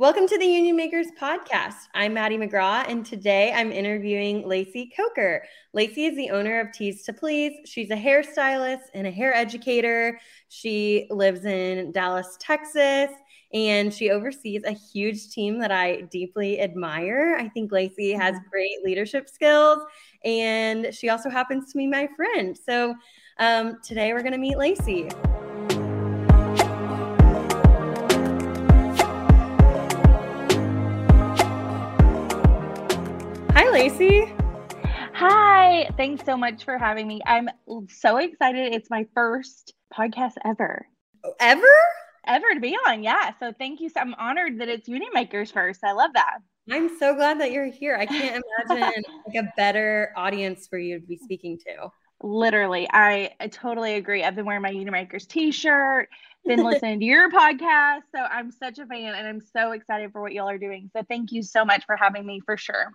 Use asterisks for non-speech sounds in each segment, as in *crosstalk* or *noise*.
Welcome to the Union Makers podcast. I'm Madi McGraw, and today I'm interviewing Laci Coker. Laci is the owner of Tease to Please. She's a hairstylist and a hair educator. She lives in Dallas, Texas, and she oversees a huge team that I deeply admire. I think Laci has mm-hmm. great leadership skills, and she also happens to be my friend. So um, today we're going to meet Laci. Laci. Hi. Thanks so much for having me. I'm so excited. It's my first podcast ever. Ever? Ever to be on. Yeah. So thank you. So I'm honored that it's Union Makers first. I love that. I'm so glad that you're here. I can't *laughs* imagine like a better audience for you to be speaking to. Literally. I, I totally agree. I've been wearing my Union Makers t-shirt, been listening to your podcast. So I'm such a fan and I'm so excited for what y'all are doing. So thank you so much for having me for sure.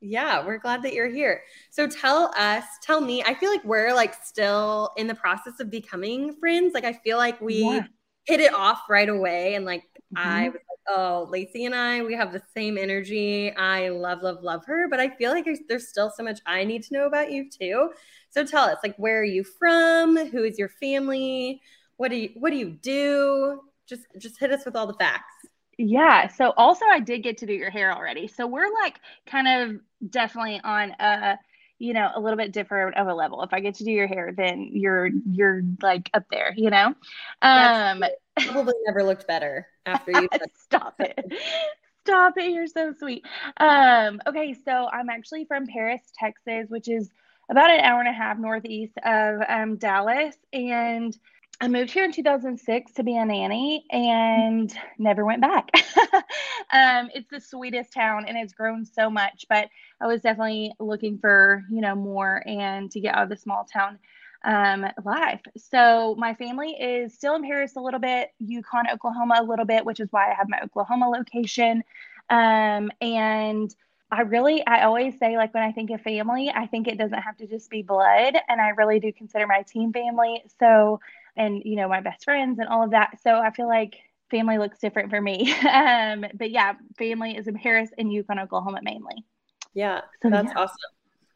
Yeah, we're glad that you're here. So tell us, tell me, I feel like we're like still in the process of becoming friends. Like I feel like we yeah. hit it off right away and like mm-hmm. I was like, oh, Laci and I, we have the same energy. I love, love, love her. But I feel like there's, there's still so much I need to know about you too. So tell us, like, where are you from? Who is your family? What do you what do you do? Just just hit us with all the facts. Yeah. So also I did get to do your hair already. So we're like kind of definitely on a you know a little bit different of a level. If I get to do your hair, then you're you're like up there, you know. Um *laughs* probably never looked better after you *laughs* stop it. Stop it. You're so sweet. Um okay, so I'm actually from Paris, Texas, which is about an hour and a half northeast of um Dallas and I moved here in 2006 to be a nanny and never went back. *laughs* um, it's the sweetest town and it's grown so much, but I was definitely looking for, you know, more and to get out of the small town um, life. So my family is still in Paris a little bit, Yukon, Oklahoma a little bit, which is why I have my Oklahoma location. Um, and I really, I always say, like, when I think of family, I think it doesn't have to just be blood. And I really do consider my team family. So and you know my best friends and all of that. So i feel like family looks different for me. *laughs* Um, but yeah family is in paris and yukon oklahoma mainly yeah so, that's yeah. awesome.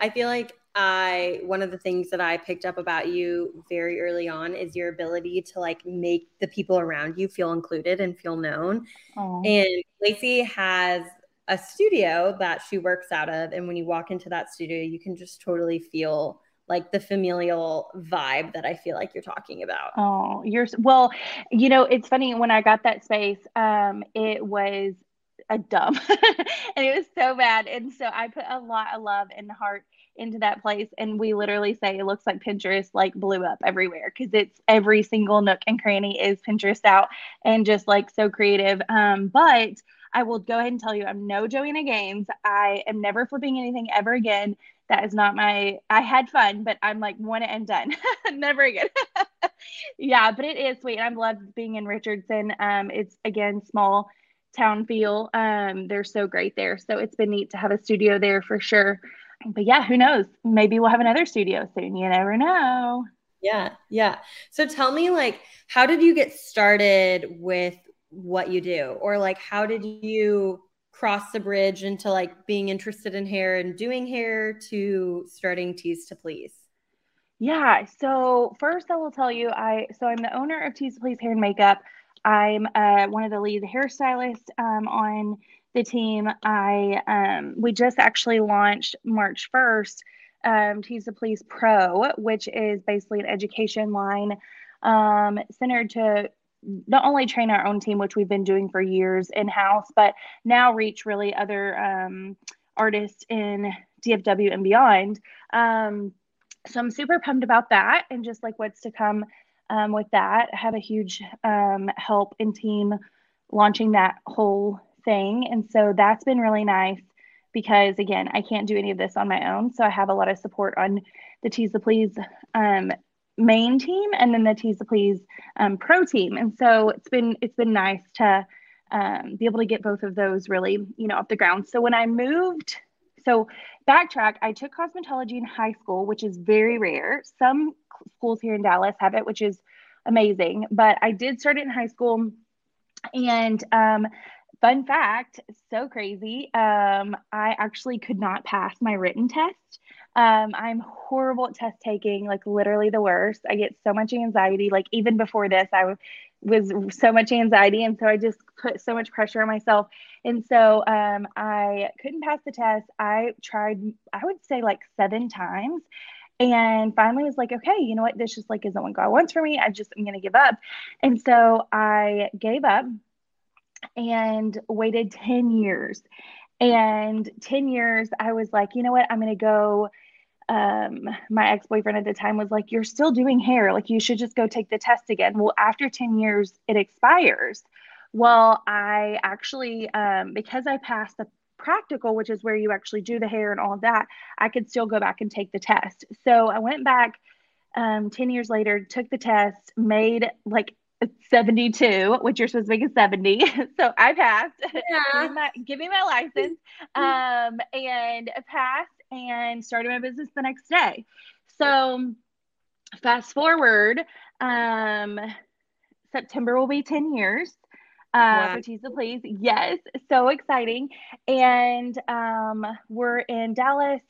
I feel like i one of the things that i picked up about you very early on is your ability to like make the people around you feel included and feel known. Aww. and laci has a studio that she works out of and when you walk into that studio you can just totally feel like the familial vibe that I feel like you're talking about. Oh, you're well, you know, it's funny when I got that space, um, it was a dump *laughs* and it was so bad. And so I put a lot of love and heart into that place. And we literally say it looks like Pinterest like blew up everywhere because it's every single nook and cranny is Pinterest out and just like so creative. Um, but I will go ahead and tell you, I'm no Joanna Gaines. I am never flipping anything ever again that is not my i had fun but i'm like one and done. *laughs* Never again. *laughs* Yeah but it is sweet. I'm loved being in richardson. Um it's again small town feel. Um they're so great there. So it's been neat to have a studio there for sure. But yeah who knows? Maybe we'll have another studio soon. You never know. Yeah yeah. So tell me like how did you get started with what you do? Or like how did you cross the bridge into like being interested in hair and doing hair to starting Tease to Please? Yeah. So first, I will tell you, I so I'm the owner of Tease to Please Hair and Makeup. I'm uh, one of the lead hairstylists um, on the team. I um, we just actually launched March 1st um, Tease to Please Pro, which is basically an education line um, centered to not only train our own team, which we've been doing for years in house, but now reach really other um, artists in DFW and beyond. Um, so I'm super pumped about that and just like what's to come um, with that. I have a huge um, help in team launching that whole thing. And so that's been really nice because again, I can't do any of this on my own. So I have a lot of support on the Tease to Please um, main team and then the to Please um, pro team. And so it's been it's been nice to um, be able to get both of those really you know off the ground. So when I moved, so backtrack, I took cosmetology in high school, which is very rare. Some schools here in Dallas have it, which is amazing. But I did start it in high school, and um, fun fact, so crazy. Um, I actually could not pass my written test. Um, I'm horrible at test taking, like literally the worst. I get so much anxiety. Like even before this, I was so much anxiety, and so I just put so much pressure on myself. And so um, I couldn't pass the test. I tried, I would say like seven times, and finally was like, okay, you know what? This just like isn't what God wants for me. I just I'm gonna give up. And so I gave up and waited 10 years. And 10 years, I was like, you know what? I'm going to go. Um, my ex boyfriend at the time was like, You're still doing hair. Like, you should just go take the test again. Well, after 10 years, it expires. Well, I actually, um, because I passed the practical, which is where you actually do the hair and all of that, I could still go back and take the test. So I went back um, 10 years later, took the test, made like 72, which you're supposed to make a 70. *laughs* so I passed. Yeah. *laughs* give, me my, give me my license. Um, and passed and started my business the next day. So fast forward, um, September will be 10 years. Uh, wow. the Please. Yes, so exciting. And um, we're in Dallas,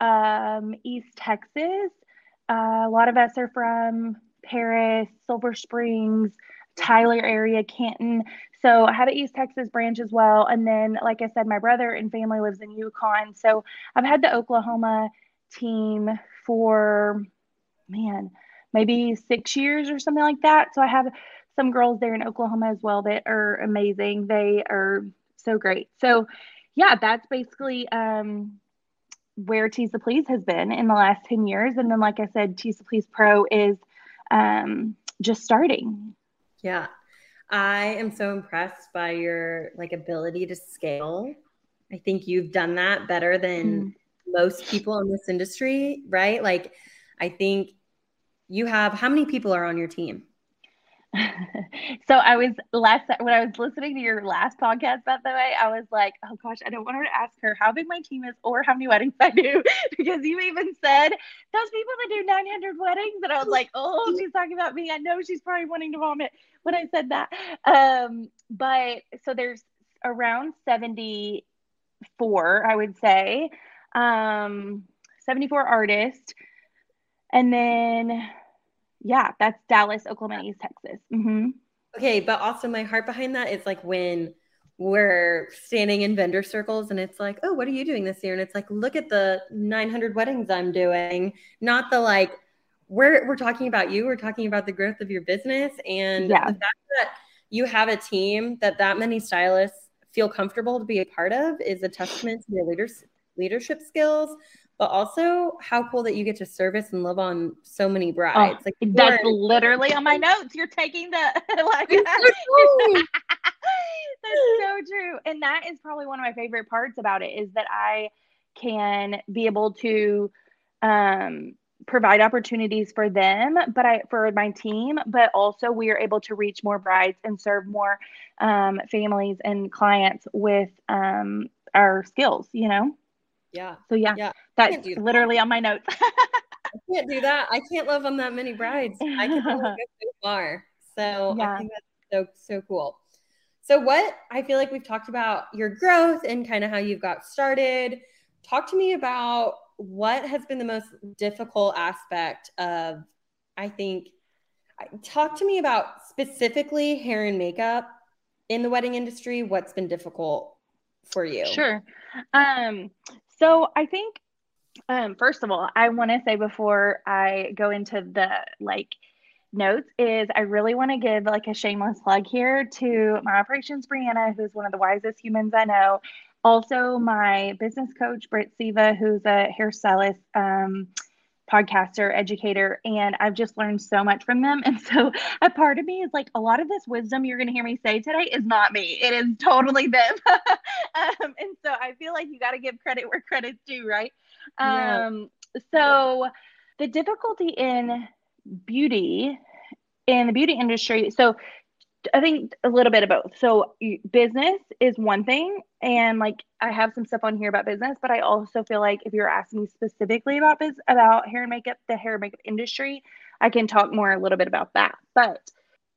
um, East Texas. Uh, a lot of us are from Paris, Sulphur Springs, Tyler area, Canton. So I have an East Texas branch as well. And then, like I said, my brother and family lives in Yukon. So I've had the Oklahoma team for, man, maybe six years or something like that. So I have some girls there in Oklahoma as well that are amazing. They are so great. So, yeah, that's basically um, where Tease to Please has been in the last 10 years. And then, like I said, Tease to Please Pro is um, just starting. Yeah. I am so impressed by your like ability to scale. I think you've done that better than mm. most people in this industry, right? Like I think you have how many people are on your team? *laughs* so I was last when I was listening to your last podcast, by the way, I was like, oh gosh, I don't want her to ask her how big my team is or how many weddings I do *laughs* because you even said those people that do 900 weddings, and I was like, oh, she's talking about me. I know she's probably wanting to vomit when I said that. Um, but so there's around 74, I would say, um, 74 artists, and then yeah, that's Dallas, Oklahoma, East Texas. Mm-hmm. Okay, but also my heart behind that is like when we're standing in vendor circles and it's like, oh, what are you doing this year? And it's like, look at the 900 weddings I'm doing, not the like, we're, we're talking about you, we're talking about the growth of your business. And yeah. the fact that you have a team that that many stylists feel comfortable to be a part of is a testament to your leaders, leadership skills, but also how cool that you get to service and love on so many brides. Oh, like that's literally on my *laughs* notes. You're taking the *laughs* like *laughs* that's so true. And that is probably one of my favorite parts about it is that I can be able to um provide opportunities for them but i for my team but also we are able to reach more brides and serve more um, families and clients with um, our skills you know yeah. So yeah, yeah. that's that. literally on my notes. *laughs* I can't do that. I can't love on that many brides. I can only *laughs* go so far. So yeah. I think that's so so cool. So what I feel like we've talked about your growth and kind of how you've got started. Talk to me about what has been the most difficult aspect of I think talk to me about specifically hair and makeup in the wedding industry what's been difficult for you sure um so I think, um, first of all, I want to say before I go into the like notes is I really want to give like a shameless plug here to my operations Brianna, who's one of the wisest humans I know. Also, my business coach Britt Seva, who's a hairstylist. Um, podcaster, educator, and I've just learned so much from them. And *laughs* so a part of me is like, a lot of this wisdom you're going to hear me say today is not me. It is totally them. *laughs* um, and so I feel like you got to give credit where credit's due, right? Yeah. Um, so the difficulty in beauty in the beauty industry. So I think a little bit of both. So business is one thing, and like I have some stuff on here about business, but I also feel like if you're asking me specifically about biz about hair and makeup, the hair and makeup industry, I can talk more a little bit about that. But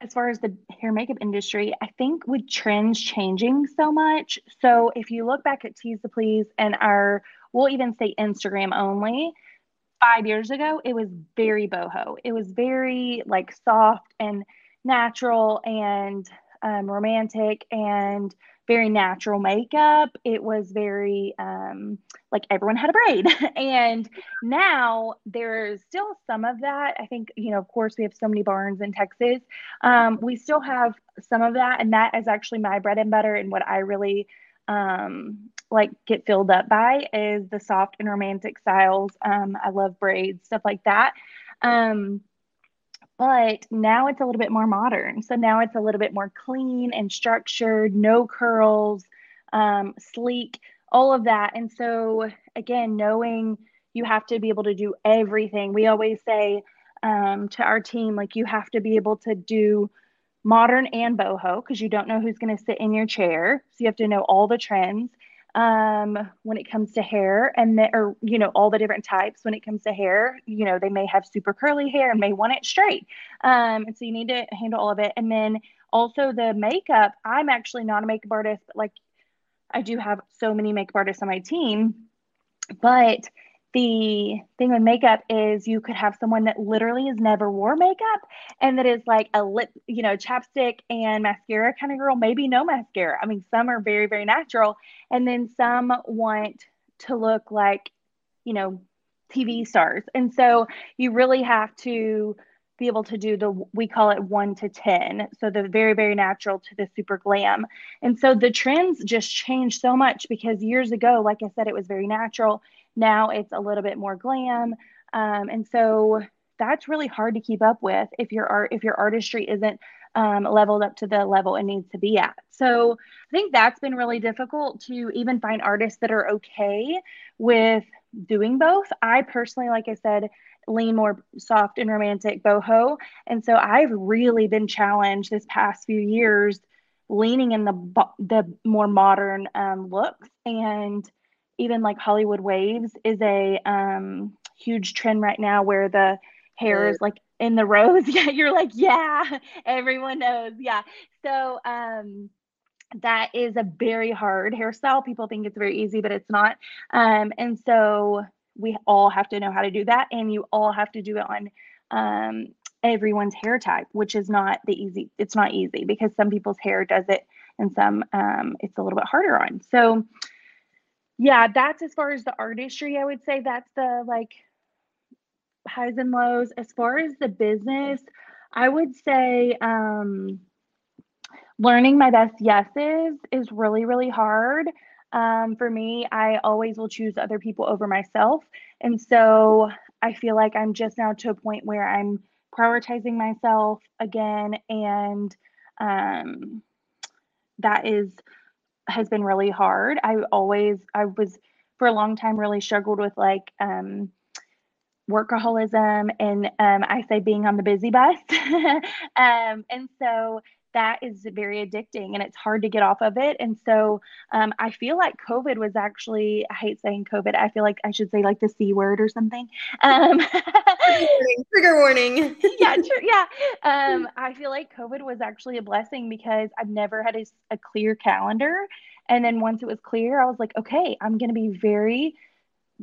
as far as the hair makeup industry, I think with trends changing so much. So if you look back at Tease to Please and our, we'll even say Instagram only, five years ago, it was very boho. It was very like soft and natural and um, romantic and very natural makeup. It was very um, like everyone had a braid. *laughs* and now there's still some of that. I think, you know, of course, we have so many barns in Texas. Um, we still have some of that. And that is actually my bread and butter and what I really um, like get filled up by is the soft and romantic styles. Um, I love braids, stuff like that. Um, but now it's a little bit more modern. So now it's a little bit more clean and structured, no curls, um, sleek, all of that. And so, again, knowing you have to be able to do everything, we always say um, to our team, like, you have to be able to do modern and boho because you don't know who's going to sit in your chair. So you have to know all the trends um, when it comes to hair and the, or you know all the different types when it comes to hair you know they may have super curly hair and may want it straight. Um, and so you need to handle all of it. And then also the makeup i'm actually not a makeup artist but like i do have so many makeup artists on my team but the thing with makeup is you could have someone that literally has never wore makeup and that is like a lip, you know, chapstick and mascara kind of girl, maybe no mascara. I mean, some are very, very natural. And then some want to look like, you know, TV stars. And so you really have to be able to do the we call it 1 to 10 so the very very natural to the super glam and so the trends just changed so much because years ago like i said it was very natural now it's a little bit more glam. Um, and so that's really hard to keep up with if your art if your artistry isn't um, leveled up to the level it needs to be at. So I think that's been really difficult to even find artists that are okay with doing both. I personally, like I said, lean more soft and romantic boho, and so I've really been challenged this past few years, leaning in the the more modern um, looks and even like Hollywood waves is a um, huge trend right now where the hair is like in the rows. *laughs* Yeah, you're like, yeah, everyone knows. Yeah. So um, that is a very hard hairstyle. People think it's very easy, but it's not. Um, and so we all have to know how to do that, and you all have to do it on um, everyone's hair type, which is not the easy. It's not easy because some people's hair does it, and some um, it's a little bit harder on. So yeah, that's as far as the artistry, I would say that's the like highs and lows. As far as the business, I would say um, learning my best yeses is really, really hard. Um, for me, I always will choose other people over myself. And so I feel like I'm just now to a point where I'm prioritizing myself again. And um, that is has been really hard. I always, I was for a long time really struggled with like um, workaholism and um, I say being on the busy bus. *laughs* um, and so that is very addicting and it's hard to get off of it. And so um, I feel like COVID was actually, I hate saying COVID, I feel like I should say like the C word or something. Um, trigger warning. *laughs* yeah, true, yeah. *laughs* Um, I feel like COVID was actually a blessing because I've never had a, a clear calendar. And then once it was clear, I was like, okay, I'm going to be very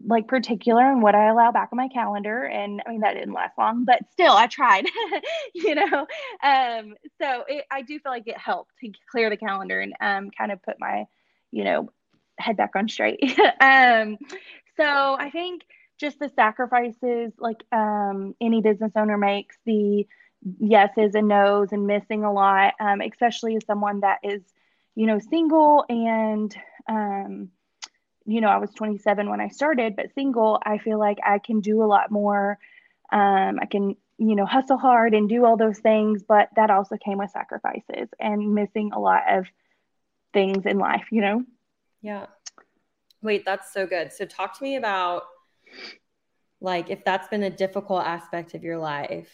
like particular in what I allow back on my calendar. And I mean, that didn't last long, but still, I tried, *laughs* you know. Um, so it, I do feel like it helped to clear the calendar and um, kind of put my, you know, head back on straight. *laughs* um, so I think just the sacrifices like um, any business owner makes, the yeses and nos and missing a lot, um, especially as someone that is, you know, single and, um, you know, I was 27 when I started, but single, I feel like I can do a lot more. Um, I can, you know, hustle hard and do all those things, but that also came with sacrifices and missing a lot of things in life, you know? Yeah. Wait, that's so good. So, talk to me about like if that's been a difficult aspect of your life.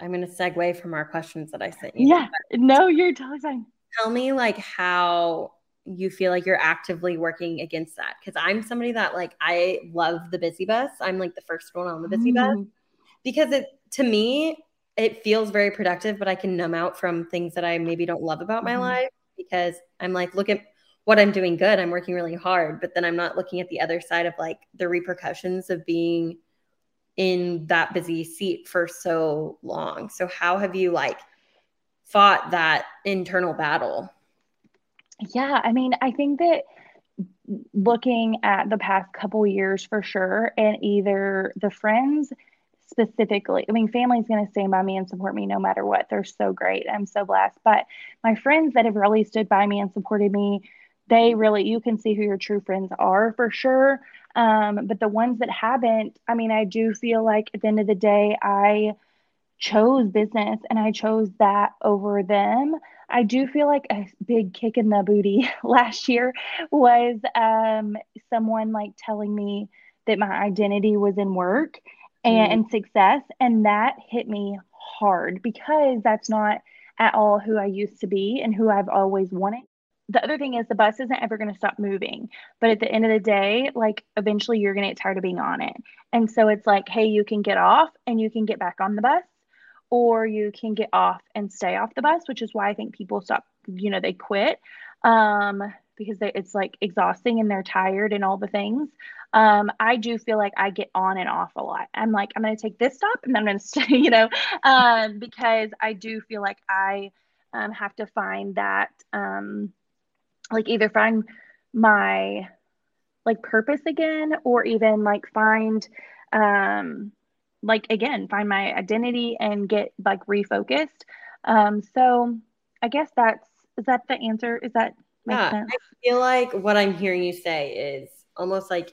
I'm going to segue from our questions that I sent you. Yeah. No, you're totally fine. Tell me like how you feel like you're actively working against that because i'm somebody that like i love the busy bus i'm like the first one on the busy mm. bus because it to me it feels very productive, but I can numb out from things that I maybe don't love about my mm-hmm. life because I'm like, look at what I'm doing good. I'm working really hard, but then I'm not looking at the other side of like the repercussions of being in that busy seat for so long. So how have you like fought that internal battle? Yeah, I mean, I think that looking at the past couple years for sure and either the friends specifically i mean family's going to stand by me and support me no matter what. They're so great. I'm so blessed. But my friends that have really stood by me and supported me they really you can see who your true friends are for sure. Um, but the ones that haven't i mean i do feel like at the end of the day i chose business and i chose that over them i do feel like a big kick in the booty *laughs* last year was um, someone like telling me that my identity was in work and, mm. success and that hit me hard because that's not at all who i used to be and who i've always wanted the other thing is the bus isn't ever going to stop moving but at the end of the day like eventually you're going to get tired of being on it and so it's like hey you can get off and you can get back on the bus or you can get off and stay off the bus which is why i think people stop you know they quit um, because they, it's like exhausting and they're tired and all the things. Um, i do feel like i get on and off a lot. I'm like i'm going to take this stop and then i'm going *laughs* to stay you know um, because i do feel like i um, have to find that um, like either find my like purpose again or even like find um like again find my identity and get like refocused. Um so i guess that's is that the answer? Is that yeah sense? i feel like what i'm hearing you say is almost like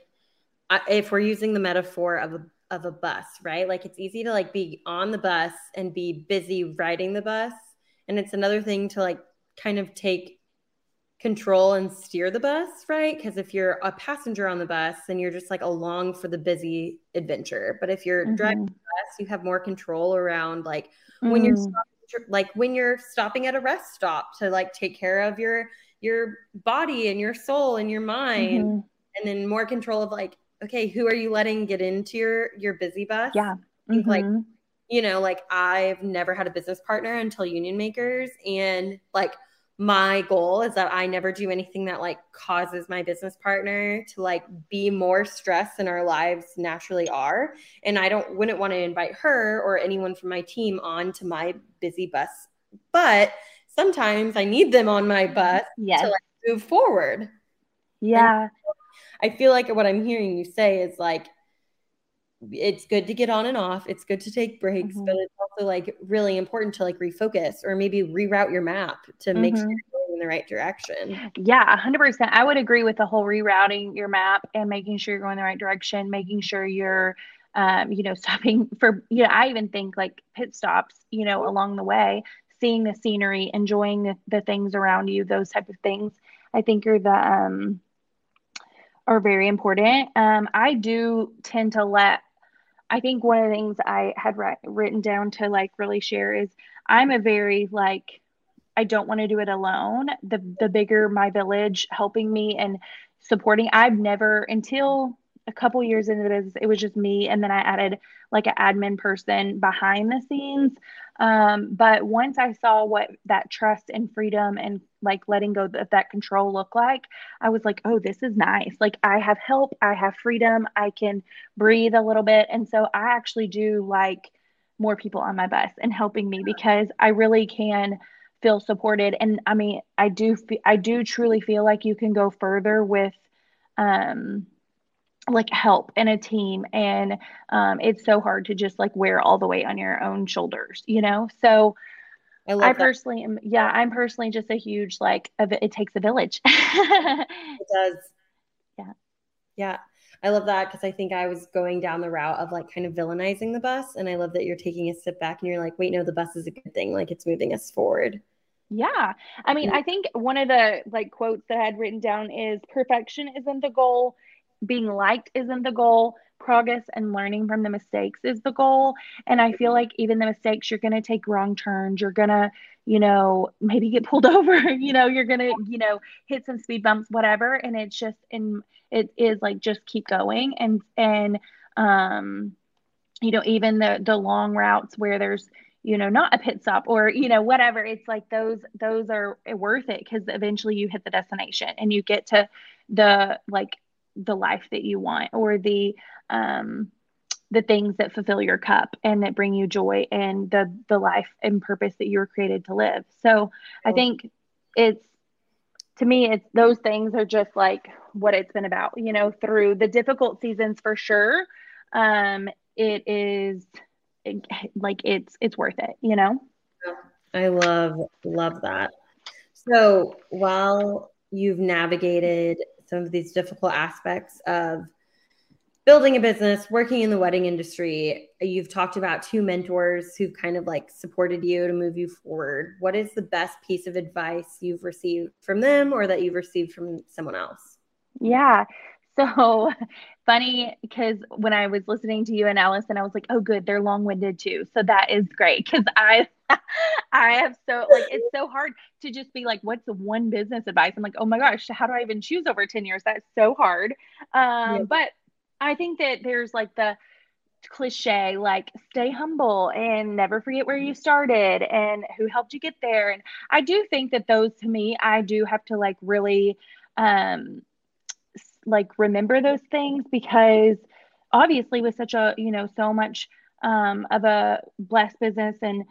if we're using the metaphor of a of a bus right? Like it's easy to like be on the bus and be busy riding the bus. And it's another thing to like kind of take control and steer the bus, right? Because if you're a passenger on the bus, then you're just like along for the busy adventure. But if you're mm-hmm. driving the bus, you have more control around like mm. when you're mm. stopping, like when you're stopping at a rest stop to like take care of your your body and your soul and your mind, mm-hmm. and then more control of like, okay, who are you letting get into your your busy bus? Yeah, mm-hmm. like you know, like I've never had a business partner until Union Makers, and like my goal is that I never do anything that like causes my business partner to like be more stressed than our lives naturally are. And I don't wouldn't want to invite her or anyone from my team on to my busy bus. But sometimes I need them on my bus yes. to like move forward. Yeah. And I feel like what I'm hearing you say is like it's good to get on and off. It's good to take breaks, mm-hmm. but it's also like really important to like refocus or maybe reroute your map to mm-hmm. make sure mm-hmm. you're going in the right direction. Yeah, 100%. I would agree with the whole rerouting your map and making sure you're going the right direction, making sure you're um, you know, *laughs* stopping for you know, I even think like pit stops, you know, along the way, seeing the scenery, enjoying the, the things around you, those type of things. I think are the um are very important. Um, I do tend to let I think one of the things I had ri- written down to like really share is I'm a very like I don't want to do it alone. The the bigger my village helping me and supporting, I've never until a couple years into the business, it was just me, and then I added like an admin person behind the scenes. Um, but once I saw what that trust and freedom and like letting go of that control look like, I was like, oh, this is nice. Like I have help, I have freedom, I can breathe a little bit. And so I actually do like more people on my bus and helping me because I really can feel supported. And I mean, I do, I do truly feel like you can go further with, um, like help and a team and um, it's so hard to just like wear all the weight on your own shoulders you know? So i, I personally am yeah i'm personally just a huge like it takes a village. *laughs* It does. Yeah. Yeah. I love that because i think i was going down the route of like kind of villainizing the bus and i love that you're taking a step back and you're like wait no the bus is a good thing like it's moving us forward. Yeah. I mean, I think one of the like quotes that I had written down is perfection isn't the goal, being liked isn't the goal. Progress and learning from the mistakes is the goal. And i feel like even the mistakes you're going to take wrong turns. You're going to you know maybe get pulled *laughs* over. You know you're going to you know hit some speed bumps whatever. And it's just in it is like just keep going. And and um you know even the the long routes where there's you know not a pit stop or you know whatever it's like those those are worth it because eventually you hit the destination and you get to the like the life that you want or the um the things that fulfill your cup and that bring you joy and the the life and purpose that you were created to live. So i think it's to me it's those things are just like what it's been about you know through the difficult seasons for sure. Um it is like it's it's worth it you know? I love love that. So while you've navigated some of these difficult aspects of building a business, working in the wedding industry, you've talked about two mentors who kind of like supported you to move you forward. What is the best piece of advice you've received from them or that you've received from someone else? Yeah. So *laughs* funny because when I was listening to you and Allison, I was like, oh, good, they're long winded too. So that is great because I, *laughs* I have so like it's so hard to just be like, what's the one business advice? I'm like, oh my gosh, how do I even choose over 10 years? That's so hard. Um. But I think that there's like the cliche like stay humble and never forget where you started and who helped you get there and I do think that those to me I do have to like really um like remember those things because obviously with such a you know so much um of a blessed business and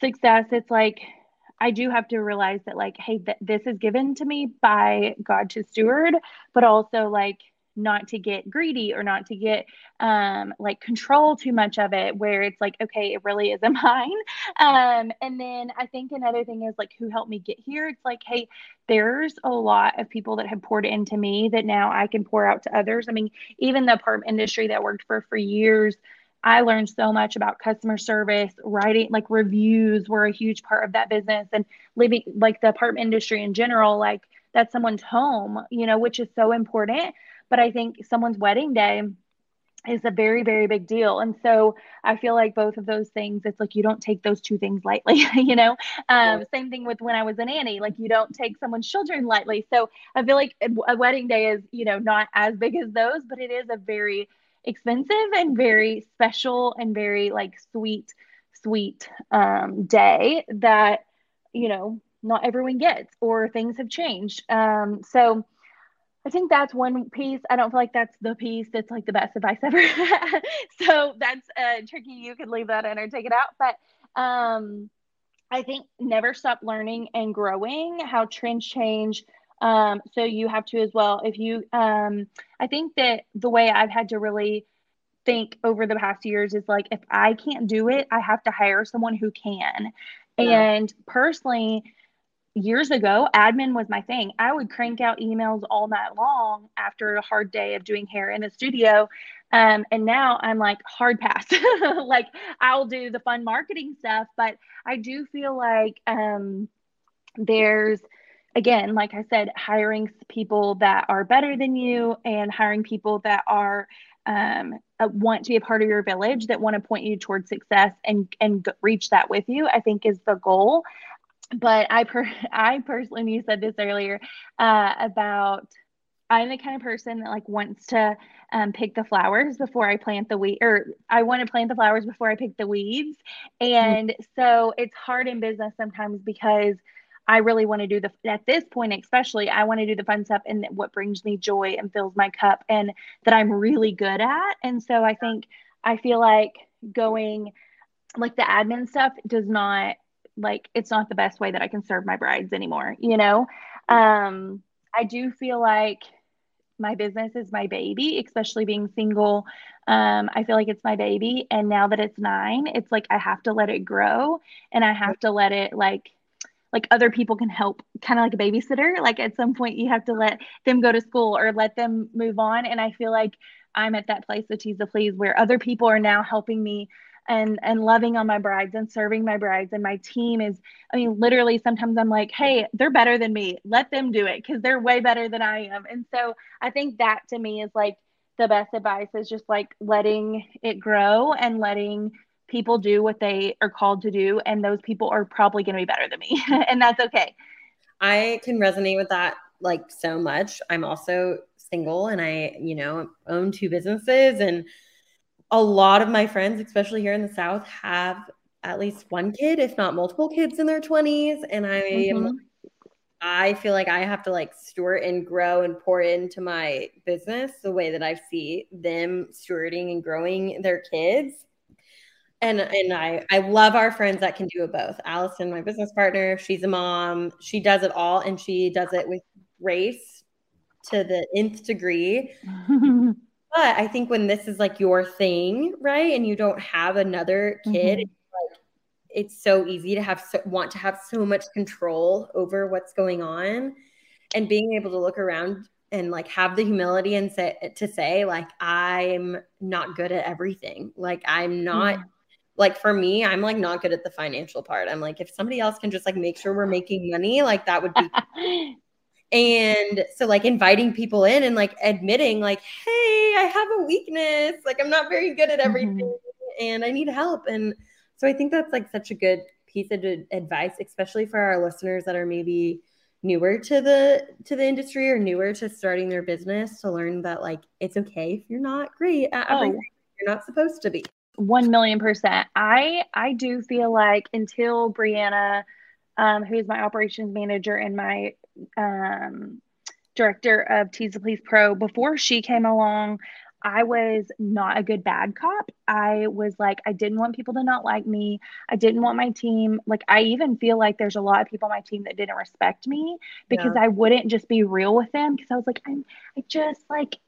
success it's like I do have to realize that like hey th- this is given to me by God to steward but also like not to get greedy or not to get um, like control too much of it where it's like okay it really isn't *laughs* mine. Um, and then i think another thing is like who helped me get here? It's like hey there's a lot of people that have poured into me that now i can pour out to others. I mean even the apartment industry that worked for for years I learned so much about customer service, writing like reviews were a huge part of that business and living like the apartment industry in general, like that's someone's home, you know, which is so important. But I think someone's wedding day is a very very big deal. And so i feel like both of those things it's like you don't take those two things lightly *laughs* you know? Um, same thing with when i was a nanny like you don't take someone's children lightly. So i feel like a wedding day is you know not as big as those but it is a very expensive and very special and very like sweet sweet um, day that you know not everyone gets or things have changed um, so I think that's one piece. I don't feel like that's the piece that's like the best advice *laughs* ever. so that's uh, tricky. You could leave that in or take it out. But um, I think never stop learning and growing, how trends change. Um, so you have to as well. If you, um, I think that the way I've had to really think over the past years is like, if I can't do it, I have to hire someone who can. Yeah. And personally, years ago, admin was my thing. I would crank out emails all night long after a hard day of doing hair in the studio. Um, and now I'm like hard pass. *laughs* like I'll do the fun marketing stuff, but I do feel like um, there's again, like I said, hiring people that are better than you and hiring people that are um, uh, want to be a part of your village that want to point you towards success and and reach that with you. I think is the goal but I per *laughs* I personally, you said this earlier uh, about I'm the kind of person that like wants to um, pick the flowers before I plant the weed, or I want to plant the flowers before I pick the weeds. And mm-hmm. so it's hard in business sometimes because I really want to do the at this point, especially I want to do the fun stuff and what brings me joy and fills my cup and that I'm really good at. And so I think I feel like going like the admin stuff does not like it's not the best way that I can serve my brides anymore, you know? Um, I do feel like my business is my baby, especially being single. Um, I feel like it's my baby. And now that it's nine, it's like I have to let it grow and I have to let it like like other people can help kind of like a babysitter. Like at some point you have to let them go to school or let them move on. And i feel like i'm at that place with the please where other people are now helping me and and loving on my brides and serving my brides. And my team is i mean literally sometimes i'm like hey they're better than me. Let them do it because they're way better than i am. And so i think that to me is like the best advice is just like letting it grow and letting people do what they are called to do and those people are probably going to be better than me *laughs* and that's okay i can resonate with that like so much i'm also single and i you know own two businesses and a lot of my friends, especially here in the South, have at least one kid, if not multiple kids in their 20s. And I mm-hmm. am I feel like I have to like steward and grow and pour into my business the way that I see them stewarding and growing their kids. And and I I love our friends that can do it both. Allison, my business partner, she's a mom. She does it all and she does it with grace to the nth degree. *laughs* but I think when this is like your thing, right? And you don't have another kid, mm-hmm it's so easy to have so, want to have so much control over what's going on and being able to look around and like have the humility and say to say like i'm not good at everything like i'm not mm. Like for me i'm like not good at the financial part i'm like if somebody else can just like make sure we're making money like that would be *laughs* and so like inviting people in and like admitting like hey i have a weakness like i'm not very good at everything mm-hmm. and i need help and so I think that's like such a good piece of advice, especially for our listeners that are maybe newer to the to the industry or newer to starting their business to learn that like it's okay if you're not great at oh. everything. You're not supposed to be. One million percent. I I do feel like until Brianna, um, who's my operations manager and my um, director of Tease to Please Pro, before she came along, I was not a good bad cop. I was like, I didn't want people to not like me. I didn't want my team. Like, I even feel like there's a lot of people on my team that didn't respect me because yeah. I wouldn't just be real with them because I was like, I'm, I just like,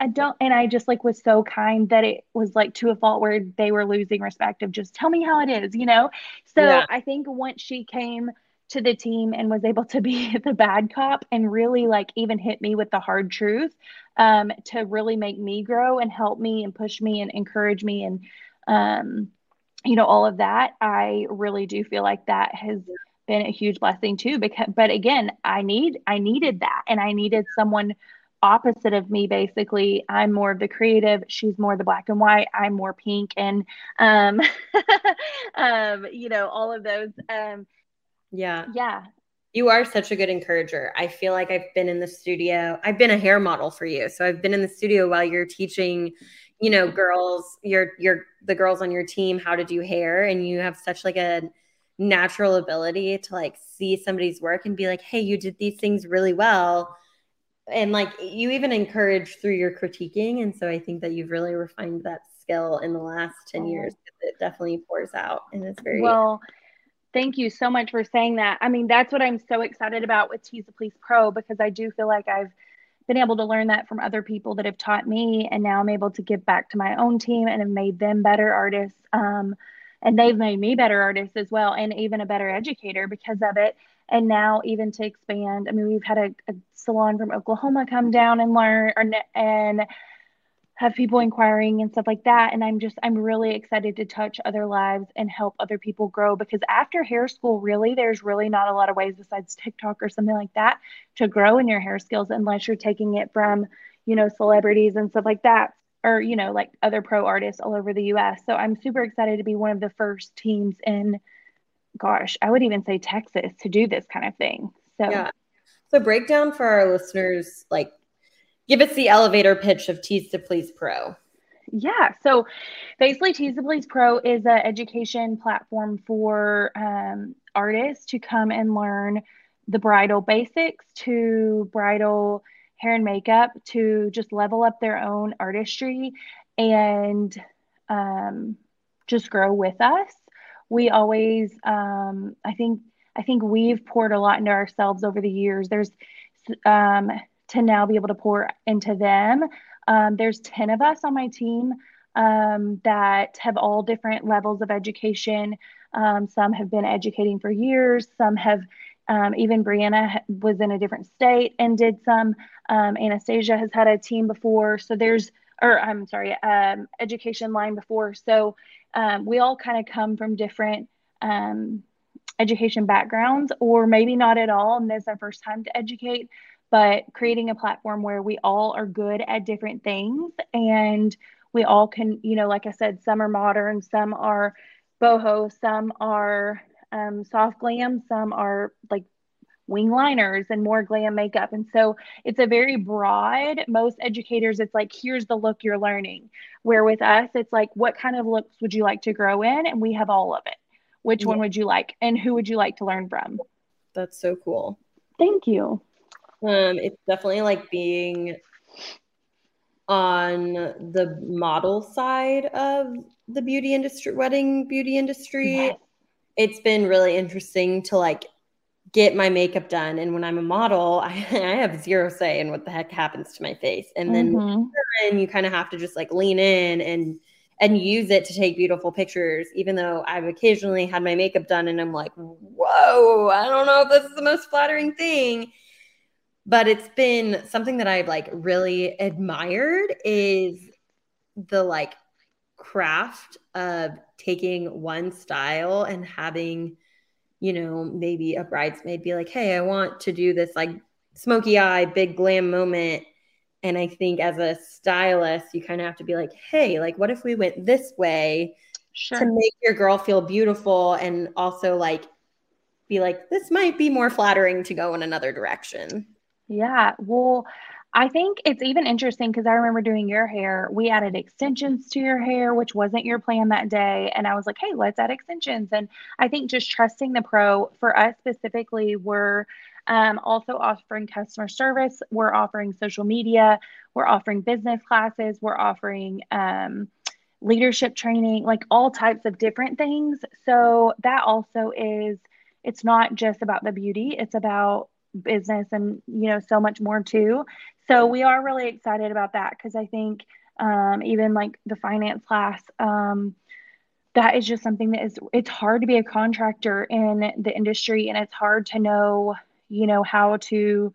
I don't. And I just like was so kind that it was like to a fault where they were losing respect of just tell me how it is, you know? So yeah. I think once she came, to the team and was able to be *laughs* the bad cop and really like even hit me with the hard truth um, to really make me grow and help me and push me and encourage me and um, you know all of that i really do feel like that has been a huge blessing too because but again i need i needed that and i needed someone opposite of me basically i'm more of the creative she's more the black and white i'm more pink and um, *laughs* um you know all of those um yeah. Yeah. You are such a good encourager. I feel like I've been in the studio. I've been a hair model for you. So I've been in the studio while you're teaching, you know, girls, your your the girls on your team how to do hair and you have such like a natural ability to like see somebody's work and be like, "Hey, you did these things really well." And like you even encourage through your critiquing and so I think that you've really refined that skill in the last 10 years. It definitely pours out and it's very Well, Thank you so much for saying that. I mean, that's what I'm so excited about with Tease to Please Pro because I do feel like I've been able to learn that from other people that have taught me. And now I'm able to give back to my own team and have made them better artists. Um, and they've made me better artists as well and even a better educator because of it. And now, even to expand, I mean, we've had a, a salon from Oklahoma come down and learn, or, and have people inquiring and stuff like that. And i'm just i'm really excited to touch other lives and help other people grow because after hair school really there's really not a lot of ways besides tiktok or something like that to grow in your hair skills unless you're taking it from you know celebrities and stuff like that or you know like other pro artists all over the us so i'm super excited to be one of the first teams in gosh i would even say texas to do this kind of thing so yeah so breakdown for our listeners like give us the elevator pitch of Tease to Please Pro. Yeah. So basically, Tease to Please Pro is an education platform for um, artists to come and learn the bridal basics to bridal hair and makeup to just level up their own artistry and um, just grow with us. We always, um, I think, I think we've poured a lot into ourselves over the years. There's um, to now be able to pour into them. Um, there's 10 of us on my team um, that have all different levels of education. Um, some have been educating for years, some have. Um, even Brianna was in a different state and did some. Anastasia has had a team before, so there's, or I'm sorry, education line before. So we all kind of come from different education backgrounds, or maybe not at all, and this is our first time to educate but creating a platform where we all are good at different things and we all can, you know, like I said, some are modern, some are boho, some are um, soft glam, some are like wing liners and more glam makeup. And so it's a very broad, most educators, it's like, here's the look you're learning. Where with us, it's like, what kind of looks would you like to grow in? And we have all of it. which yeah. one would you like and who would you like to learn from that's so cool thank you um it's definitely like being on the model side of the beauty industry wedding beauty industry yes. it's been really interesting to like get my makeup done and when i'm a model *laughs* i, I have zero say in what the heck happens to my face and then mm-hmm. you kind of have to just like lean in and and use it to take beautiful pictures, even though I've occasionally had my makeup done and I'm like, whoa, I don't know if this is the most flattering thing. But it's been something that I've like really admired is the like craft of taking one style and having, you know, maybe a bridesmaid be like, hey, I want to do this like smoky eye, big glam moment and I think as a stylist, you kind of have to be like, hey, like, what if we went this way sure. to make your girl feel beautiful and also like be like, this might be more flattering to go in another direction. Yeah. Well, I think it's even interesting because I remember doing your hair. We added extensions to your hair, which wasn't your plan that day. And I was like, hey, let's add extensions. And I think just trusting the pro for us specifically, we're um, also offering customer service. We're offering social media. We're offering business classes. We're offering um, leadership training, like all types of different things. So that also is, it's not just about the beauty, it's about business and, you know, so much more too. So we are really excited about that because I think um, even like the finance class, um, that is just something that is it's hard to be a contractor in the industry and it's hard to know you know, how to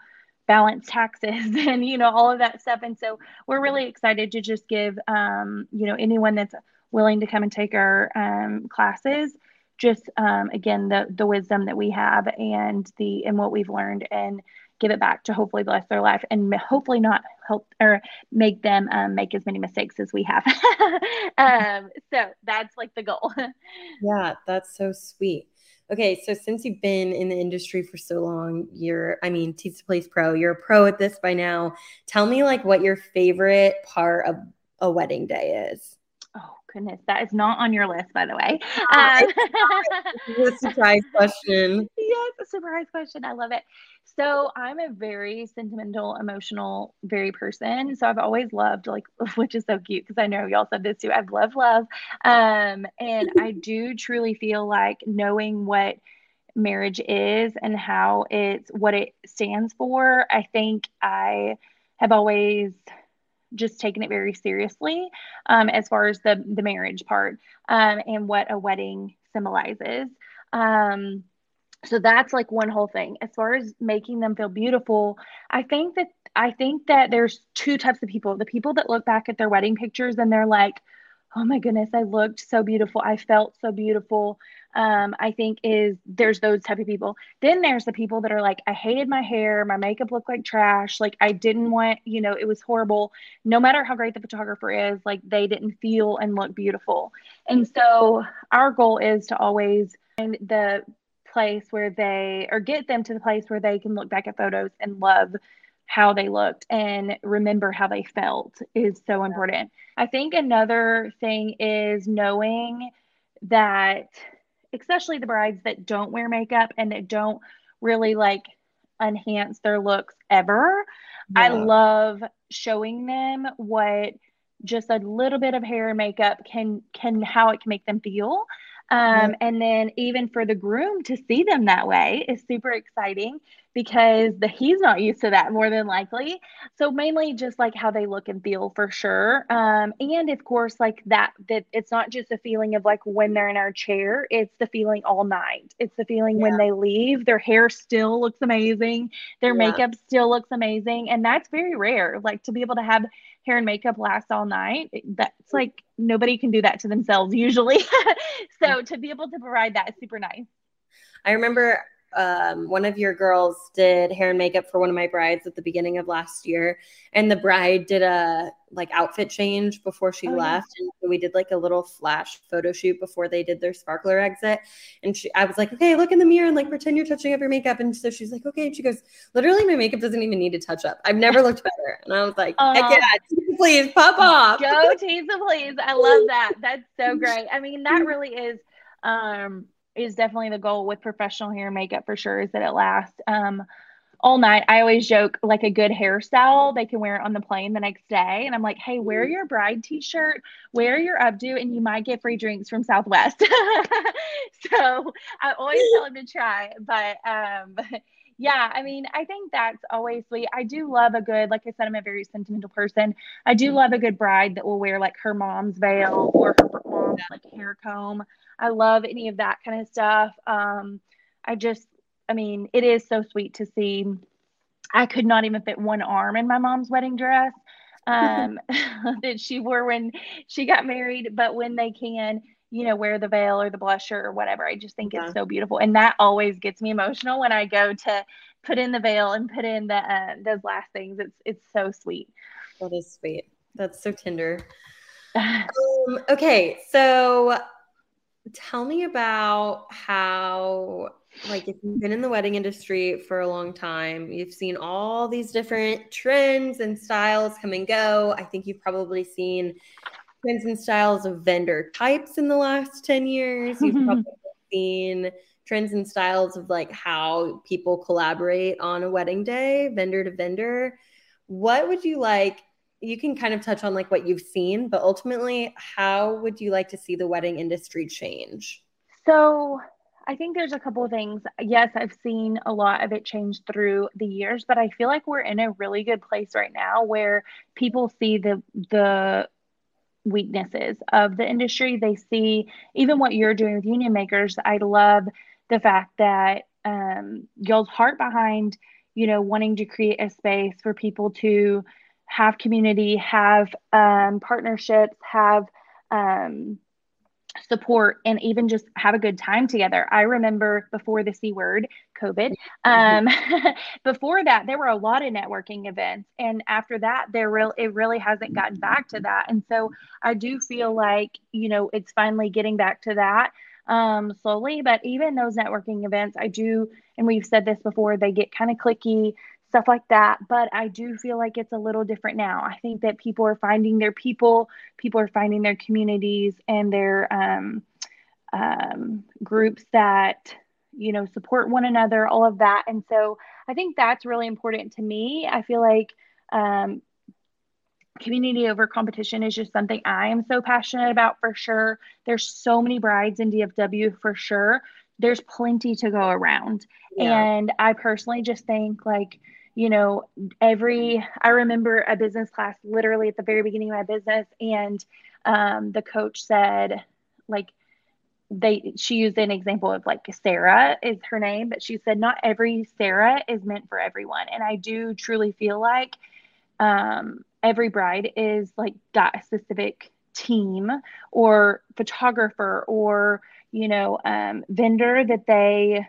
balance taxes *laughs* and, you know, all of that stuff. And so we're really excited to just give, um, you know, anyone that's willing to come and take our um, classes just um, again the the wisdom that we have and the and what we've learned and give it back to hopefully bless their life and hopefully not help or make them um, make as many mistakes as we have *laughs* um, so that's like the goal *laughs* yeah that's so sweet Okay, so since you've been in the industry for so long, you're, I mean, Tees Place Pro, you're a pro at this by now. Tell me like what your favorite part of a wedding day is. Goodness, that is not on your list, by the way. *laughs* Um, *laughs* surprise question. Yes, a surprise question. I love it. So I'm a very sentimental, emotional, very person. So I've always loved like, *laughs* which is so cute because I know y'all said this too. I've loved love, um, and I do truly feel like knowing what marriage is and how it's what it stands for. I think I have always just taken it very seriously um, as far as the the marriage part um, and what a wedding symbolizes. Um, so that's like one whole thing. As far as making them feel beautiful i think that i think that there's two types of people. The people that look back at their wedding pictures and they're like oh my goodness i looked so beautiful. I felt so beautiful um, i think is there's those type of people. Then there's the people that are like i hated my hair. My makeup looked like trash. Like i didn't want you know it was horrible. No matter how great the photographer is like they didn't feel and look beautiful. And so our goal is to always find the place where they or get them to the place where they can look back at photos and love how they looked and remember how they felt is so important. I think another thing is knowing that especially the brides that don't wear makeup and that don't really like enhance their looks ever. Yeah. I love showing them what just a little bit of hair and makeup can can how it can make them feel um, and then even for the groom to see them that way is super exciting because the he's not used to that more than likely. So mainly just like how they look and feel for sure. Um, and of course, like that that it's not just a feeling of like when they're in our chair, it's the feeling all night. It's the feeling yeah. when they leave, their hair still looks amazing, their yeah. makeup still looks amazing. And that's very rare. Like to be able to have hair and makeup last all night, that's like nobody can do that to themselves usually. *laughs* so to be able to provide that is super nice. I remember um, one of your girls did hair and makeup for one of my brides at the beginning of last year, and the bride did a like outfit change before she oh, left, yeah. and we did like a little flash photo shoot before they did their sparkler exit. And she, I was like, okay, look in the mirror and like pretend you're touching up your makeup. And so she's like, okay. And she goes, literally, my makeup doesn't even need to touch up. I've never looked better. And I was like, yeah, please pop off. Go Tease to Please. I love that. That's so *laughs* great. I mean, that really is um is definitely the goal with professional hair and makeup for sure is that it lasts um, all night. I always joke like a good hairstyle, they can wear it on the plane the next day. And I'm like, hey, wear your bride t shirt, wear your updo, and you might get free drinks from Southwest. *laughs* so I always tell them to try. But um, *laughs* yeah, I mean, I think that's always sweet. I do love a good, like I said, I'm a very sentimental person. I do love a good bride that will wear like her mom's veil or her mom's like hair comb. I love any of that kind of stuff. Um, I just, I mean, it is so sweet to see. I could not even fit one arm in my mom's wedding dress um, *laughs* *laughs* that she wore when she got married, but when they can, you know, wear the veil or the blusher or whatever. I just think yeah. it's so beautiful. And that always gets me emotional when I go to put in the veil and put in the uh, those last things. It's it's so sweet. That is sweet. That's so tender. *laughs* um, okay, so tell me about how like if you've been in the wedding industry for a long time, you've seen all these different trends and styles come and go. I think you've probably seen trends and styles of vendor types in the last 10 years. You've *laughs* probably seen trends and styles of like how people collaborate on a wedding day, vendor to vendor. What would you like? You can kind of touch on like what you've seen, but ultimately, how would you like to see the wedding industry change? So, I think there's a couple things. Yes, I've seen a lot of it change through the years, but I feel like we're in a really good place right now where people see the the weaknesses of the industry. They see even what you're doing with union makers. I love the fact that um, y'all's heart behind, you know, wanting to create a space for people to have community, have um, partnerships, have um, support and even just have a good time together. I remember before the C word, COVID, um, *laughs* before that, there were a lot of networking events. And after that, there real it really hasn't gotten back to that. And so I do feel like, you know, it's finally getting back to that um, slowly. But even those networking events, I do, and we've said this before, they get kind of clicky stuff like that. But I do feel like it's a little different now. I think that people are finding their people, people are finding their communities and their um, um, groups that you know support one another, all of that. And so I think that's really important to me. I feel like um, community over competition is just something I am so passionate about for sure. There's so many brides in DFW for sure. There's plenty to go around. Yeah. And I personally just think like you know, every, I remember a business class literally at the very beginning of my business, and um, the coach said, like, they, she used an example of like Sarah is her name, but she said, not every Sarah is meant for everyone. And I do truly feel like um, every bride is like got a specific team or photographer or, you know, um, vendor that they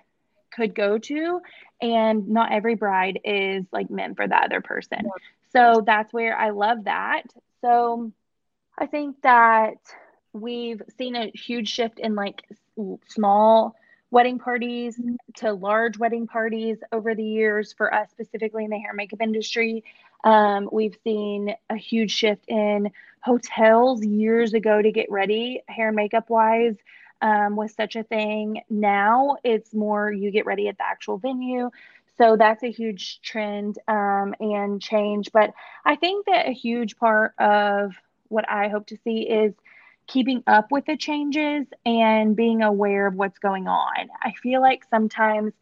could go to and not every bride is like meant for the other person. So that's where i love that. So i think that we've seen a huge shift in like small wedding parties to large wedding parties over the years for us specifically in the hair makeup industry. Um, we've seen a huge shift in hotels years ago to get ready hair and makeup wise um, was such a thing. Now it's more you get ready at the actual venue. So that's a huge trend um, and change. But I think that a huge part of what I hope to see is keeping up with the changes and being aware of what's going on. I feel like sometimes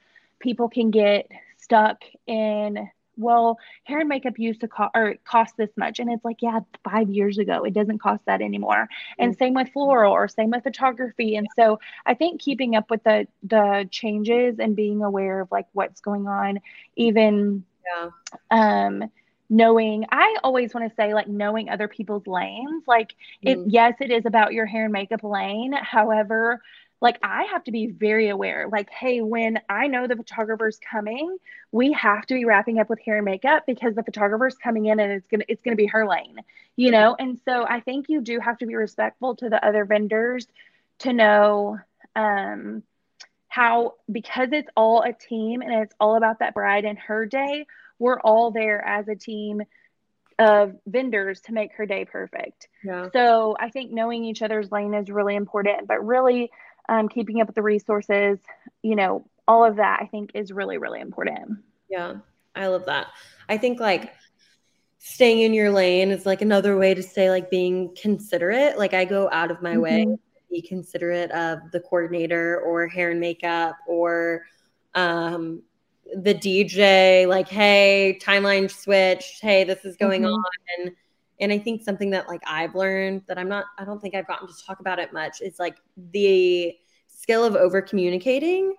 people can get stuck in well, hair and makeup used to cost or cost this much. And it's like, yeah, five years ago, it doesn't cost that anymore. And mm-hmm. same with floral or same with photography. And so I think keeping up with the the changes and being aware of like what's going on, even yeah. um knowing i always want to say like knowing other people's lanes like it mm. yes it is about your hair and makeup lane however like I have to be very aware. Like, hey, when I know the photographer's coming, we have to be wrapping up with hair and makeup because the photographer's coming in and it's gonna it's gonna be her lane, you know. And so I think you do have to be respectful to the other vendors to know um, how because it's all a team and it's all about that bride and her day. We're all there as a team of vendors to make her day perfect. Yeah. So I think knowing each other's lane is really important, but really um, keeping up with the resources, you know, all of that I think is really, really important. Yeah, I love that. I think like staying in your lane is like another way to say like being considerate. Like I go out of my mm-hmm. way be considerate of the coordinator or hair and makeup or um the DJ, like, hey, timeline switched. Hey, this is going mm-hmm. on. And I think something that like I've learned that I'm not, I don't think I've gotten to talk about it much is like the skill of over communicating.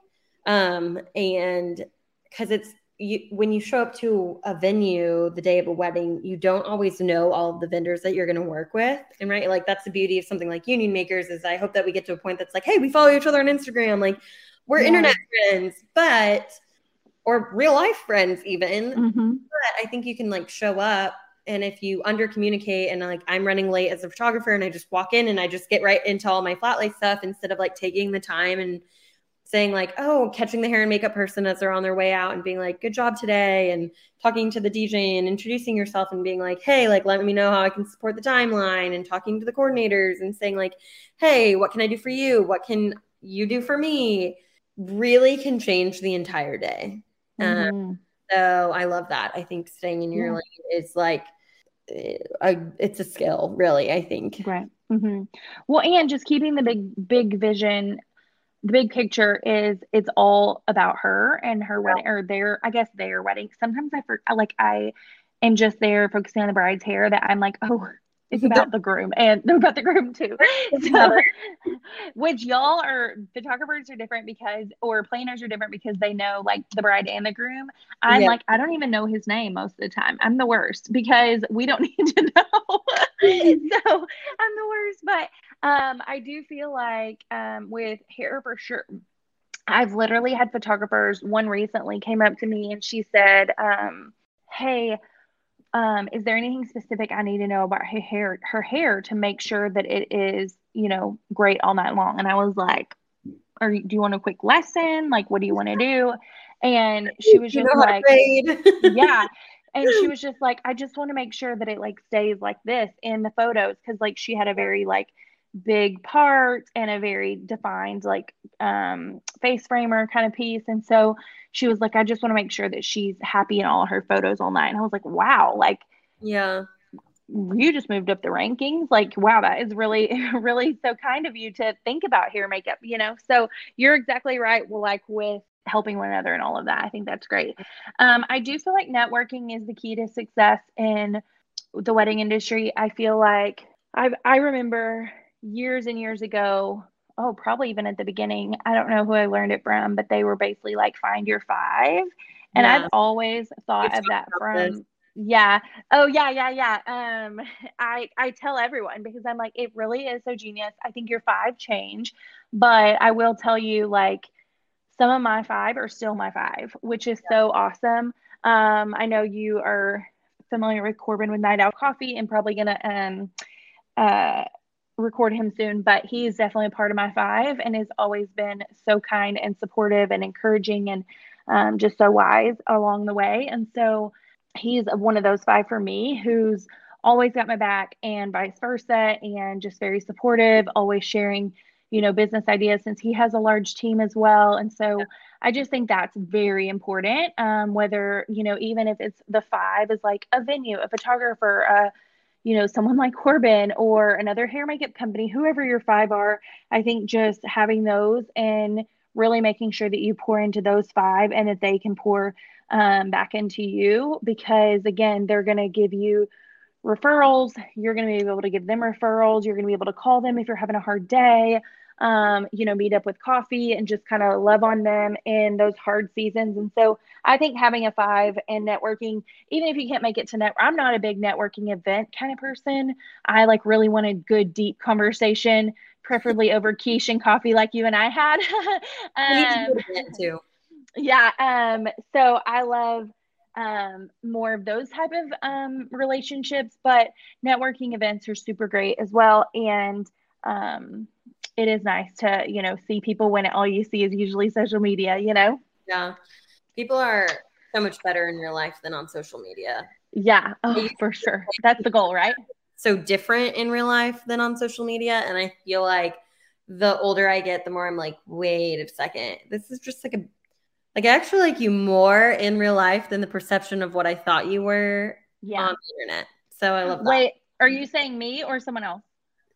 Um, and because it's you, when you show up to a venue the day of a wedding, you don't always know all of the vendors that you're going to work with. And right, like that's the beauty of something like Union Makers is I hope that we get to a point that's like, hey, we follow each other on Instagram, like we're yeah. internet friends, but or real life friends even. Mm-hmm. But I think you can like show up and if you under communicate and like I'm running late as a photographer and I just walk in and I just get right into all my flat light stuff instead of like taking the time and saying like, oh, catching the hair and makeup person as they're on their way out and being like, good job today, and talking to the DJ and introducing yourself and being like, hey, like let me know how I can support the timeline and talking to the coordinators and saying like, hey, what can I do for you? What can you do for me? Really can change the entire day. Mm-hmm. Um, so I love that. I think staying in your yeah. lane is like eh, it's a skill, really. I think. Right. Mm-hmm. Well, and just keeping the big big vision. The big picture is it's all about her and her wedding, or their, I guess their wedding. Sometimes I forget, like I am just there focusing on the bride's hair that I'm like, *laughs* oh, it's about the groom and *laughs* about the groom too. So, *laughs* which y'all are photographers are different because, or planners are different because they know like the bride and the groom. I'm yeah. like, I don't even know his name most of the time. I'm the worst because we don't *laughs* need to know. so I'm the worst. But um, I do feel like um, with hair for sure. I've literally had photographers. One recently came up to me and she said, um, "Hey, um, is there anything specific I need to know about her hair, her hair to make sure that it is, you know, great all night long? And I was like, or do you want a quick lesson? Like, what do you want to do? And she was just like, *laughs* yeah. And she was just like, I just want to make sure that it like stays like this in the photos. Cause like she had a very like big part and a very defined like um face framer kind of piece. And so she was like, I just want to make sure that she's happy in all her photos all night. And I was like, wow, like, yeah, you just moved up the rankings. Like, wow, that is really, *laughs* really so kind of you to think about hair makeup, you know? So you're exactly right. Well, like with helping one another and all of that. I think that's great. Um, I do feel like networking is the key to success in the wedding industry. I feel like I I remember years and years ago oh, probably even at the beginning. I don't know who I learned it from, but they were basically like, find your five. And yeah. I've always thought of that from, this. yeah. Oh, yeah, yeah, yeah. Um, I, I tell everyone because I'm like, it really is so genius. I think your five change, but I will tell you, like, some of my five are still my five, which is yeah. so awesome. Um, I know you are familiar with Corbin with Night Owl Coffee and probably gonna um uh record him soon, but he's definitely a part of my five and has always been so kind and supportive and encouraging and um, just so wise along the way. And so he's one of those five for me who's always got my back and vice versa and just very supportive, always sharing, you know, business ideas since he has a large team as well. And so yeah. I just think that's very important. Um, whether, you know, even if it's the five is like a venue, a photographer, a you know, someone like Corbin or another hair makeup company, whoever your five are, I think just having those and really making sure that you pour into those five and that they can pour um, back into you because, again, they're going to give you referrals. You're going to be able to give them referrals. You're going to be able to call them if you're having a hard day um, you know, meet up with coffee and just kind of love on them in those hard seasons. And so I think having a five and networking, even if you can't make it to net, I'm not a big networking event kind of person. I like really want a good, deep conversation, preferably over quiche and coffee like you and I had. *laughs* um, too. Yeah. Um, so I love um, more of those type of um, relationships, but networking events are super great as well. And um, it is nice to you know see people when all you see is usually social media you know yeah people are so much better in real life than on social media yeah oh, for sure that's the goal right so different in real life than on social media and i feel like the older I get, the more I'm like, wait a second, this is just like a like I actually like you more in real life than the perception of what I thought you were yeah. on the internet. So I love that. Wait, are you saying me or someone else?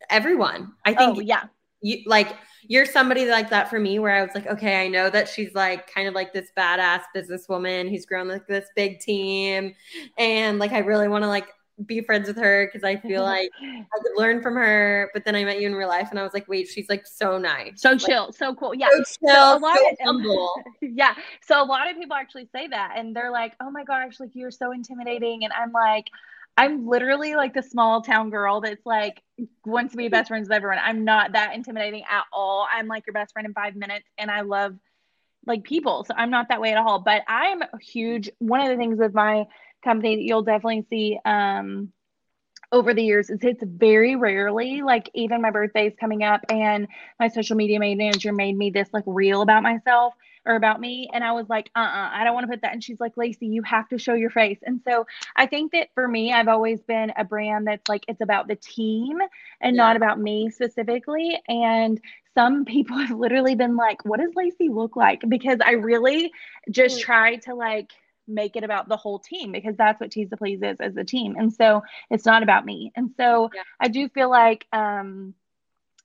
Everyone. I think oh, yeah. You like you're somebody like that for me where I was like, okay, I know that she's like kind of like this badass businesswoman who's grown like this big team. And like I really want to like be friends with her because I feel *laughs* like I could learn from her. But then I met you in real life and I was like, wait, she's like so nice. So like, chill, so cool. Yeah. So chill, so a lot so of, *laughs* humble. yeah. So a lot of people actually say that and they're like, oh my gosh, like you're so intimidating. And I'm like, I'm literally like the small town girl that's like wants to be best friends with everyone. I'm not that intimidating at all. I'm like your best friend in five minutes and I love like people. So I'm not that way at all. But I'm huge. One of the things with my company that you'll definitely see um, over the years is it's very rarely like even my birthday is coming up and my social media manager made me this like reel about myself or about me and i was like uh-uh i don't want to put that and she's like laci you have to show your face and so i think that for me i've always been a brand that's like it's about the team and yeah. not about me specifically and some people *laughs* have literally been like what does laci look like because i really just try to like make it about the whole team because that's what Tease to Please is as a team. And so it's not about me. And so yeah. I do feel like um,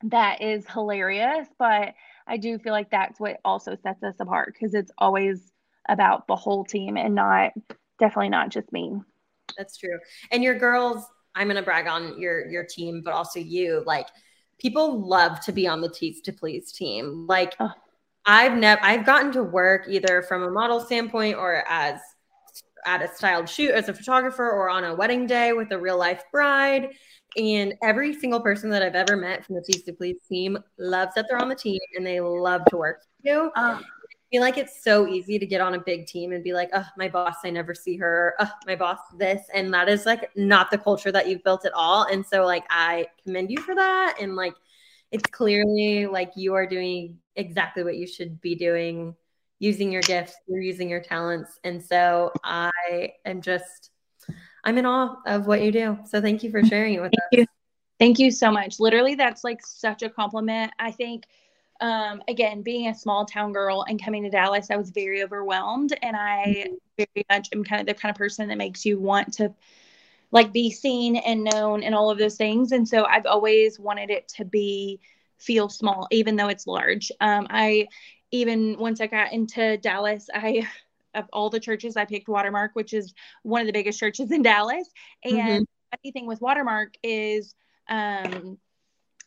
that is hilarious, but I do feel like that's what also sets us apart because it's always about the whole team and not definitely not just me. That's true. And your girls, I'm gonna brag on your your team, but also you. Like people love to be on the Tease to Please team. Like oh. I've never I've gotten to work either from a model standpoint or as at a styled shoot as a photographer or on a wedding day with a real life bride. And every single person that I've ever met from the Tease to Please team loves that they're on the team and they love to work with you. Um, I feel like it's so easy to get on a big team and be like, oh, my boss, I never see her. Oh, my boss, this. And that is like not the culture that you've built at all. And so, like, I commend you for that. And like, it's clearly like you are doing exactly what you should be doing using your gifts, you're using your talents. And so I am just, I'm in awe of what you do. So thank you for sharing it with thank us. You. Thank you so much. Literally, that's like such a compliment. I think, um, again, being a small town girl and coming to Dallas, I was very overwhelmed. And I mm-hmm. very much am kind of the kind of person that makes you want to like be seen and known and all of those things. And so I've always wanted it to be feel small, even though it's large. Um, I even once I got into Dallas, I of all the churches I picked Watermark, which is one of the biggest churches in Dallas. And mm-hmm. funny thing with Watermark is um,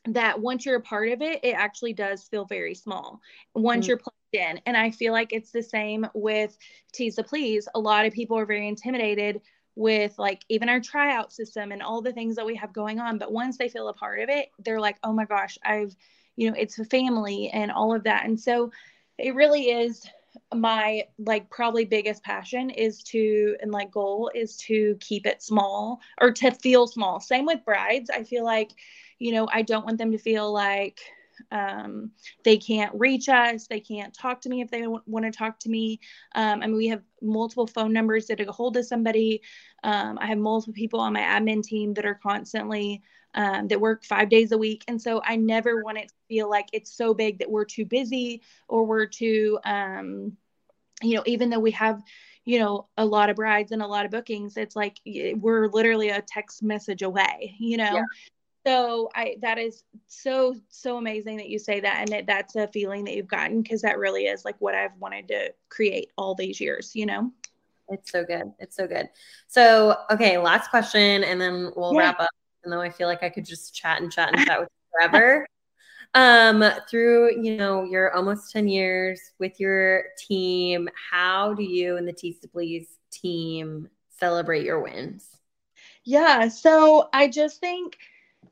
that once you're a part of it, it actually does feel very small once mm-hmm. you're plugged in. And I feel like it's the same with Tease to Please. A lot of people are very intimidated with like even our tryout system and all the things that we have going on. But once they feel a part of it, they're like, oh my gosh, I've, you know, it's a family and all of that. And so it really is my like probably biggest passion is to and like goal is to keep it small or to feel small. Same with brides. I feel like you know i don't want them to feel like um, they can't reach us they can't talk to me if they w- want to talk to me um, i mean we have multiple phone numbers to get a hold of somebody um, i have multiple people on my admin team that are constantly um, that work five days a week. And so I never want it to feel like it's so big that we're too busy or we're too, um, you know, even though we have, you know, a lot of brides and a lot of bookings, it's like we're literally a text message away, you know? Yeah. So I that is so so amazing that you say that and that that's a feeling that you've gotten because that really is like what I've wanted to create all these years, you know. It's so good. It's so good. So, okay, last question and then we'll yeah. wrap up even though I feel like I could just chat and chat and chat with you forever. *laughs* um, through you know your almost 10 years with your team, how do you and the Tease to Please team celebrate your wins? Yeah, so I just think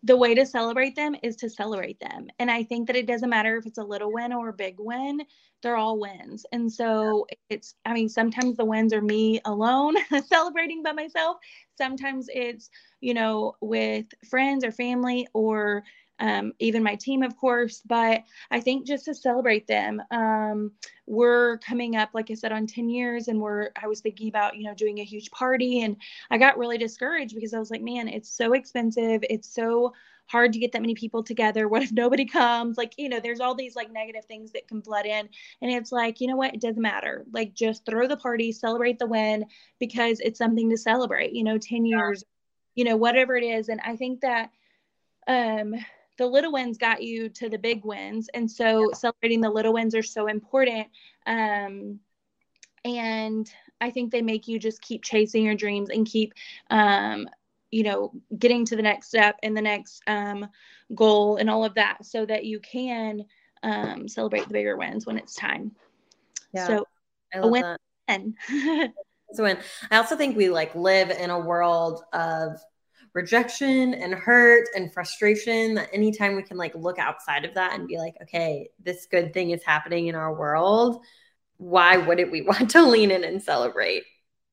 the way to celebrate them is to celebrate them. And I think that it doesn't matter if it's a little win or a big win, they're all wins. And so it's, I mean, sometimes the wins are me alone *laughs* celebrating by myself. Sometimes it's, you know, with friends or family or um, even my team, of course. But I think just to celebrate them, um, we're coming up, like I said, on 10 years, and we're, I was thinking about, you know, doing a huge party. And I got really discouraged because I was like, man, it's so expensive. It's so hard to get that many people together. What if nobody comes? Like, you know, there's all these like negative things that can flood in. And it's like, you know what? It doesn't matter. Like, just throw the party, celebrate the win because it's something to celebrate, you know, 10 years, you know, whatever it is. And I think that, um, the little wins got you to the big wins. And so celebrating the little wins are so important. Um, and I think they make you just keep chasing your dreams and keep um, you know getting to the next step and the next um, goal and all of that so that you can um, celebrate the bigger wins when it's time. Yeah, so a win *laughs* a win. I also think we like live in a world of rejection and hurt and frustration that anytime we can like look outside of that and be like okay this good thing is happening in our world why wouldn't we *laughs* want to lean in and celebrate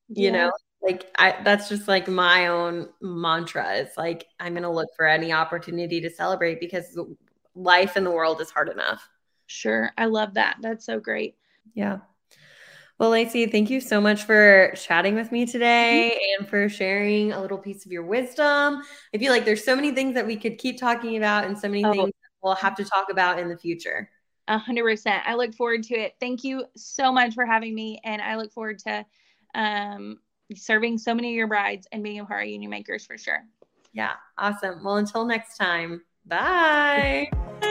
you yeah. know like I that's just like my own mantra. It's like I'm going to look for any opportunity to celebrate because life in the world is hard enough. Sure. I love that. That's so great. Yeah. Well, Laci, thank you so much for chatting with me today mm-hmm. and for sharing a little piece of your wisdom. I feel like there's so many things that we could keep talking about and so many oh. things we'll have to talk about in the future. A hundred percent. I look forward to it. Thank you so much for having me. And I look forward to um, serving so many of your brides and being a part of Union Makers for sure. Yeah, awesome. Well, until next time, bye. *laughs*